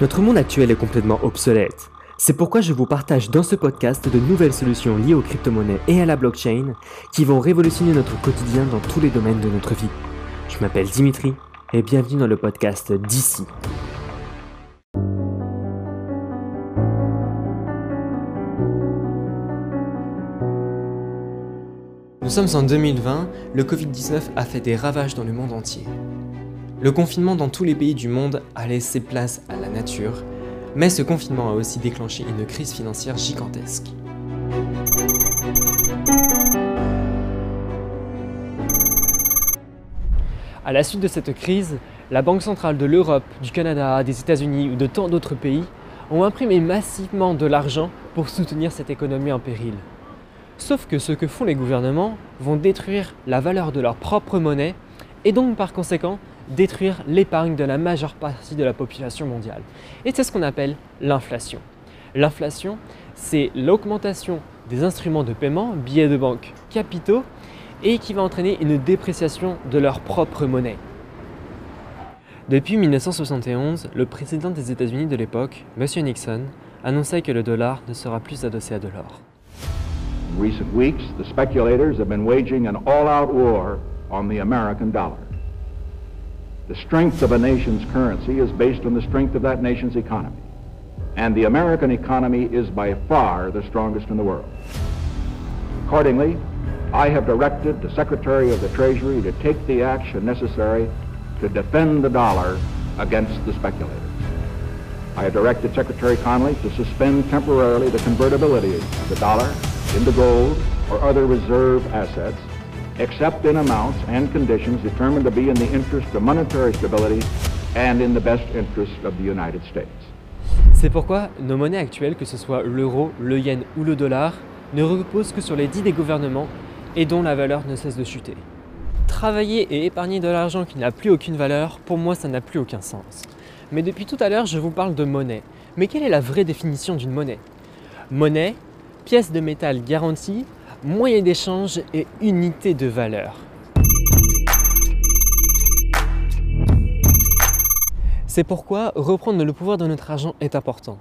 Notre monde actuel est complètement obsolète. C'est pourquoi je vous partage dans ce podcast de nouvelles solutions liées aux crypto-monnaies et à la blockchain qui vont révolutionner notre quotidien dans tous les domaines de notre vie. Je m'appelle Dimitri et bienvenue dans le podcast d'ici. Nous sommes en 2020, le Covid-19 a fait des ravages dans le monde entier. Le confinement dans tous les pays du monde a laissé place à la nature, mais ce confinement a aussi déclenché une crise financière gigantesque. À la suite de cette crise, la Banque centrale de l'Europe, du Canada, des États-Unis ou de tant d'autres pays ont imprimé massivement de l'argent pour soutenir cette économie en péril. Sauf que ce que font les gouvernements vont détruire la valeur de leur propre monnaie et donc par conséquent détruire l'épargne de la majeure partie de la population mondiale. Et c'est ce qu'on appelle l'inflation. L'inflation, c'est l'augmentation des instruments de paiement, billets de banque, capitaux, et qui va entraîner une dépréciation de leur propre monnaie. Depuis 1971, le président des États-Unis de l'époque, M. Nixon, annonçait que le dollar ne sera plus adossé à de l'or. In recent weeks, the speculators have been waging an all-out war on the American dollar. The strength of a nation's currency is based on the strength of that nation's economy. And the American economy is by far the strongest in the world. Accordingly, I have directed the Secretary of the Treasury to take the action necessary to defend the dollar against the speculators. I have directed Secretary Connolly to suspend temporarily the convertibility of the dollar into gold or other reserve assets, except in amounts and conditions determined to be in the interest of monetary stability and in the best interest of the United States. C'est pourquoi nos monnaies actuelles, que ce soit l'euro, le yen ou le dollar, ne reposent que sur les dits des gouvernements et dont la valeur ne cesse de chuter. Travailler et épargner de l'argent qui n'a plus aucune valeur, pour moi ça n'a plus aucun sens. Mais depuis tout à l'heure, je vous parle de monnaie. Mais quelle est la vraie définition d'une monnaie? Monnaie, pièce de métal garantie, moyen d'échange et unité de valeur. C'est pourquoi reprendre le pouvoir de notre argent est important.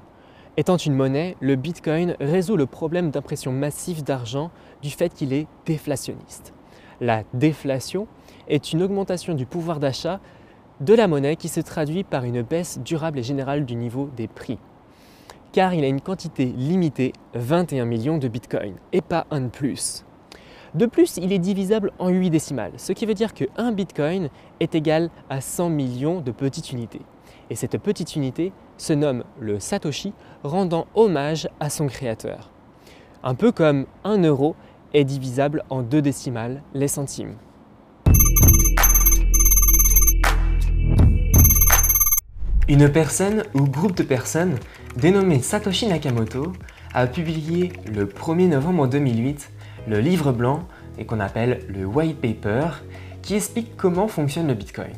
Étant une monnaie, le Bitcoin résout le problème d'impression massive d'argent du fait qu'il est déflationniste. La déflation est une augmentation du pouvoir d'achat de la monnaie qui se traduit par une baisse durable et générale du niveau des prix. Car il a une quantité limitée, 21 millions de bitcoins, et pas un de plus. De plus, il est divisable en 8 décimales, ce qui veut dire que 1 bitcoin est égal à 100 millions de petites unités. Et cette petite unité se nomme le Satoshi, rendant hommage à son créateur. Un peu comme 1 euro est divisable en 2 décimales, les centimes. Une personne ou groupe de personnes dénommé Satoshi Nakamoto a publié le 1er novembre 2008 le livre blanc et qu'on appelle le white paper qui explique comment fonctionne le Bitcoin.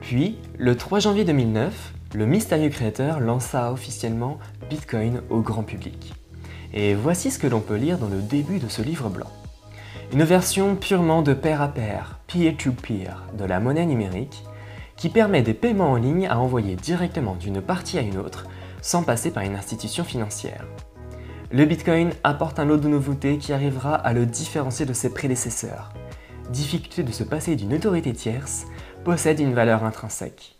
Puis, le 3 janvier 2009, le mystérieux créateur lança officiellement Bitcoin au grand public. Et voici ce que l'on peut lire dans le début de ce livre blanc. Une version purement de pair à pair, peer-to-peer, de la monnaie numérique qui permet des paiements en ligne à envoyer directement d'une partie à une autre sans passer par une institution financière. Le Bitcoin apporte un lot de nouveautés qui arrivera à le différencier de ses prédécesseurs. Difficulté de se passer d'une autorité tierce, possède une valeur intrinsèque.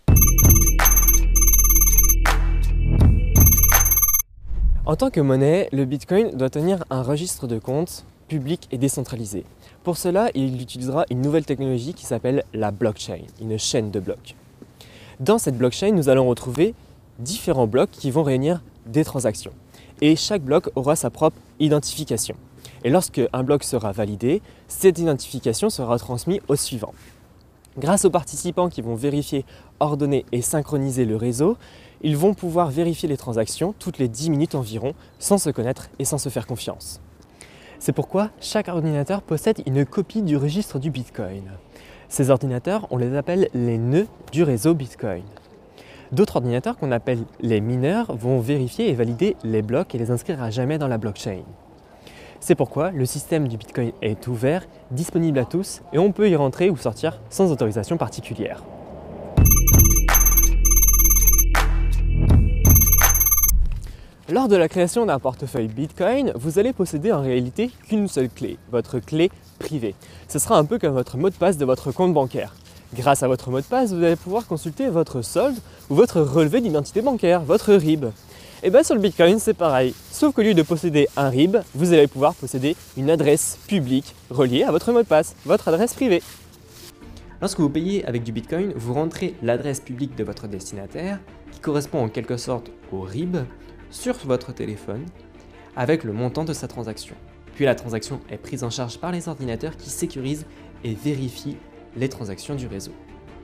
En tant que monnaie, le Bitcoin doit tenir un registre de comptes public et décentralisé. Pour cela, il utilisera une nouvelle technologie qui s'appelle la blockchain, une chaîne de blocs. Dans cette blockchain, nous allons retrouver différents blocs qui vont réunir des transactions. Et chaque bloc aura sa propre identification. Et lorsque un bloc sera validé, cette identification sera transmise au suivant. Grâce aux participants qui vont vérifier, ordonner et synchroniser le réseau, ils vont pouvoir vérifier les transactions toutes les 10 minutes environ sans se connaître et sans se faire confiance. C'est pourquoi chaque ordinateur possède une copie du registre du Bitcoin. Ces ordinateurs, on les appelle les nœuds du réseau Bitcoin. D'autres ordinateurs qu'on appelle les mineurs vont vérifier et valider les blocs et les inscrire à jamais dans la blockchain. C'est pourquoi le système du Bitcoin est ouvert, disponible à tous et on peut y rentrer ou sortir sans autorisation particulière. Lors de la création d'un portefeuille Bitcoin, vous allez posséder en réalité qu'une seule clé, votre clé privée. Ce sera un peu comme votre mot de passe de votre compte bancaire. Grâce à votre mot de passe, vous allez pouvoir consulter votre solde ou votre relevé d'identité bancaire, votre RIB. Et bien sur le Bitcoin, c'est pareil. Sauf qu'au lieu de posséder un RIB, vous allez pouvoir posséder une adresse publique reliée à votre mot de passe, votre adresse privée. Lorsque vous payez avec du Bitcoin, vous rentrez l'adresse publique de votre destinataire, qui correspond en quelque sorte au RIB, sur votre téléphone, avec le montant de sa transaction. Puis la transaction est prise en charge par les ordinateurs qui sécurisent et vérifient les transactions du réseau.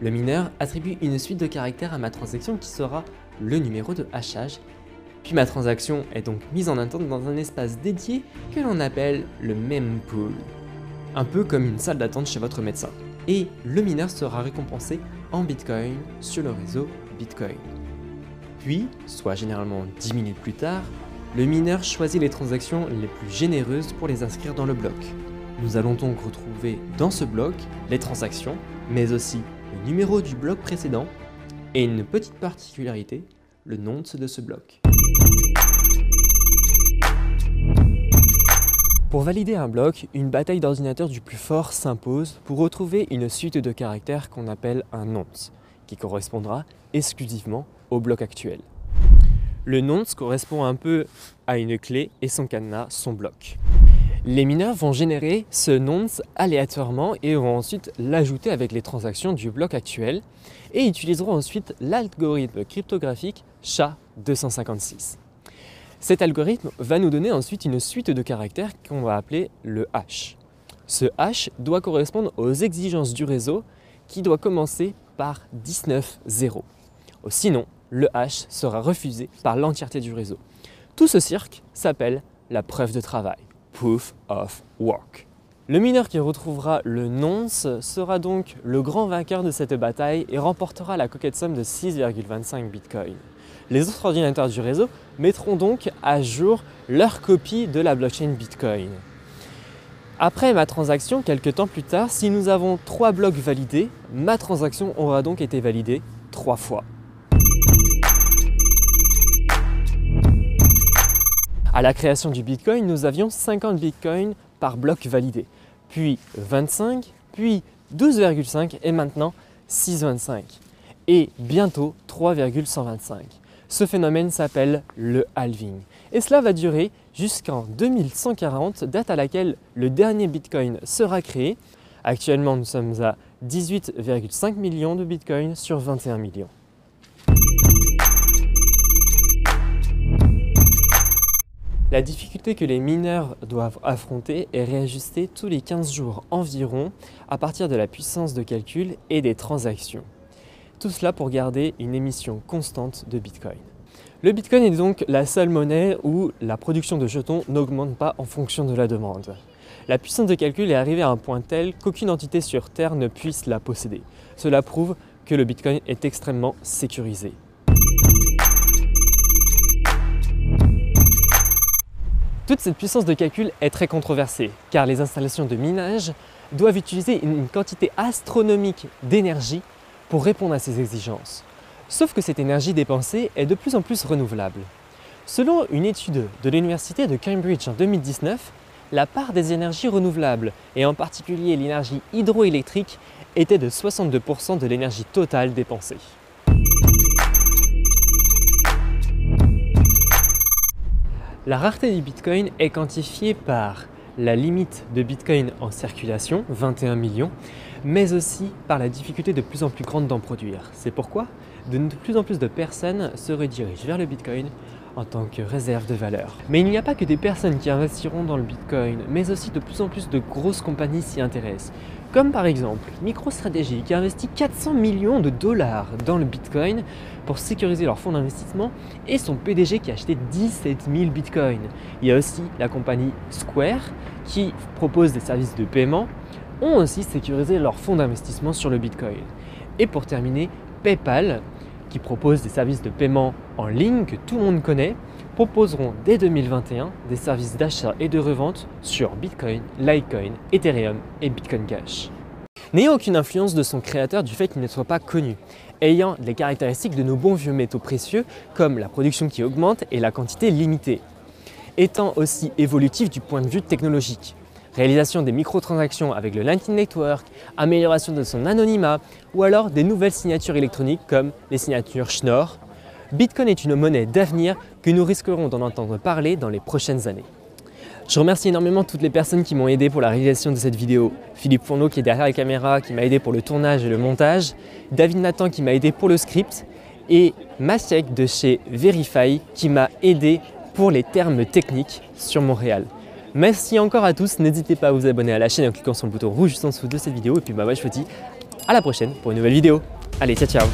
Le mineur attribue une suite de caractères à ma transaction qui sera le numéro de hachage puis ma transaction est donc mise en attente dans un espace dédié que l'on appelle le mempool, un peu comme une salle d'attente chez votre médecin. Et le mineur sera récompensé en Bitcoin sur le réseau Bitcoin. Puis, soit généralement 10 minutes plus tard, le mineur choisit les transactions les plus généreuses pour les inscrire dans le bloc. Nous allons donc retrouver dans ce bloc les transactions, mais aussi le numéro du bloc précédent et une petite particularité, le nom de ce bloc. Pour valider un bloc, une bataille d'ordinateur du plus fort s'impose pour retrouver une suite de caractères qu'on appelle un nonce, qui correspondra exclusivement au bloc actuel. Le nonce correspond un peu à une clé et son cadenas, son bloc. Les mineurs vont générer ce nonce aléatoirement et vont ensuite l'ajouter avec les transactions du bloc actuel et utiliseront ensuite l'algorithme cryptographique SHA-256. Cet algorithme va nous donner ensuite une suite de caractères qu'on va appeler le hash. Ce hash doit correspondre aux exigences du réseau qui doit commencer par 19.0. Sinon, le hash sera refusé par l'entièreté du réseau. Tout ce cirque s'appelle la preuve de travail, proof of work. Le mineur qui retrouvera le nonce sera donc le grand vainqueur de cette bataille et remportera la coquette somme de 6,25 bitcoins. Les autres ordinateurs du réseau mettront donc à jour leur copie de la blockchain Bitcoin. Après ma transaction, quelques temps plus tard, si nous avons trois blocs validés, ma transaction aura donc été validée trois fois. À la création du Bitcoin, nous avions 50 Bitcoins par bloc validé, puis 25, puis 12,5 et maintenant 6,25 et bientôt 3,125. Ce phénomène s'appelle le halving. Et cela va durer jusqu'en 2140, date à laquelle le dernier Bitcoin sera créé. Actuellement, nous sommes à 18,5 millions de Bitcoins sur 21 millions. La difficulté que les mineurs doivent affronter est réajustée tous les 15 jours environ à partir de la puissance de calcul et des transactions. Tout cela pour garder une émission constante de Bitcoin. Le Bitcoin est donc la seule monnaie où la production de jetons n'augmente pas en fonction de la demande. La puissance de calcul est arrivée à un point tel qu'aucune entité sur Terre ne puisse la posséder. Cela prouve que le Bitcoin est extrêmement sécurisé. Toute cette puissance de calcul est très controversée, car les installations de minage doivent utiliser une quantité astronomique d'énergie pour répondre à ces exigences. Sauf que cette énergie dépensée est de plus en plus renouvelable. Selon une étude de l'Université de Cambridge en 2019, la part des énergies renouvelables, et en particulier l'énergie hydroélectrique, était de 62% de l'énergie totale dépensée. La rareté du Bitcoin est quantifiée par la limite de Bitcoin en circulation, 21 millions, mais aussi par la difficulté de plus en plus grande d'en produire. C'est pourquoi de plus en plus de personnes se redirigent vers le Bitcoin en tant que réserve de valeur. Mais il n'y a pas que des personnes qui investiront dans le Bitcoin, mais aussi de plus en plus de grosses compagnies s'y intéressent. Comme par exemple MicroStrategy qui a investi 400 millions de dollars dans le Bitcoin pour sécuriser leur fonds d'investissement et son PDG qui a acheté 17 000 Bitcoins. Il y a aussi la compagnie Square qui propose des services de paiement ont aussi sécurisé leur fonds d'investissement sur le Bitcoin. Et pour terminer, PayPal, qui propose des services de paiement en ligne que tout le monde connaît, proposeront dès 2021 des services d'achat et de revente sur Bitcoin, Litecoin, Ethereum et Bitcoin Cash. N'ayant aucune influence de son créateur du fait qu'il ne soit pas connu, ayant les caractéristiques de nos bons vieux métaux précieux comme la production qui augmente et la quantité limitée. Étant aussi évolutif du point de vue technologique. Réalisation des microtransactions avec le Lightning Network, amélioration de son anonymat ou alors des nouvelles signatures électroniques comme les signatures Schnorr. Bitcoin est une monnaie d'avenir que nous risquerons d'en entendre parler dans les prochaines années. Je remercie énormément toutes les personnes qui m'ont aidé pour la réalisation de cette vidéo. Philippe Fourneau qui est derrière la caméra, qui m'a aidé pour le tournage et le montage. David Nathan qui m'a aidé pour le script. Et Masiek de chez Verify qui m'a aidé pour les termes techniques sur Montréal. Merci encore à tous, n'hésitez pas à vous abonner à la chaîne en cliquant sur le bouton rouge juste en dessous de cette vidéo. Et puis bah, moi je vous dis à la prochaine pour une nouvelle vidéo. Allez, ciao ciao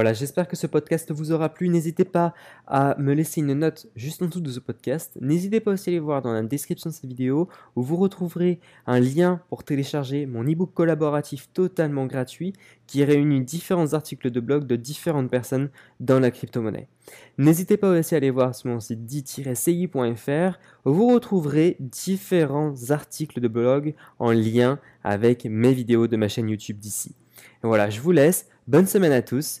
Voilà, j'espère que ce podcast vous aura plu. N'hésitez pas à me laisser une note juste en dessous de ce podcast. N'hésitez pas aussi à aller voir dans la description de cette vidéo où vous retrouverez un lien pour télécharger mon e-book collaboratif totalement gratuit qui réunit différents articles de blog de différentes personnes dans la crypto-monnaie. N'hésitez pas aussi à aller voir sur mon site dit-ci.fr où vous retrouverez différents articles de blog en lien avec mes vidéos de ma chaîne YouTube d'ici. Voilà, je vous laisse. Bonne semaine à tous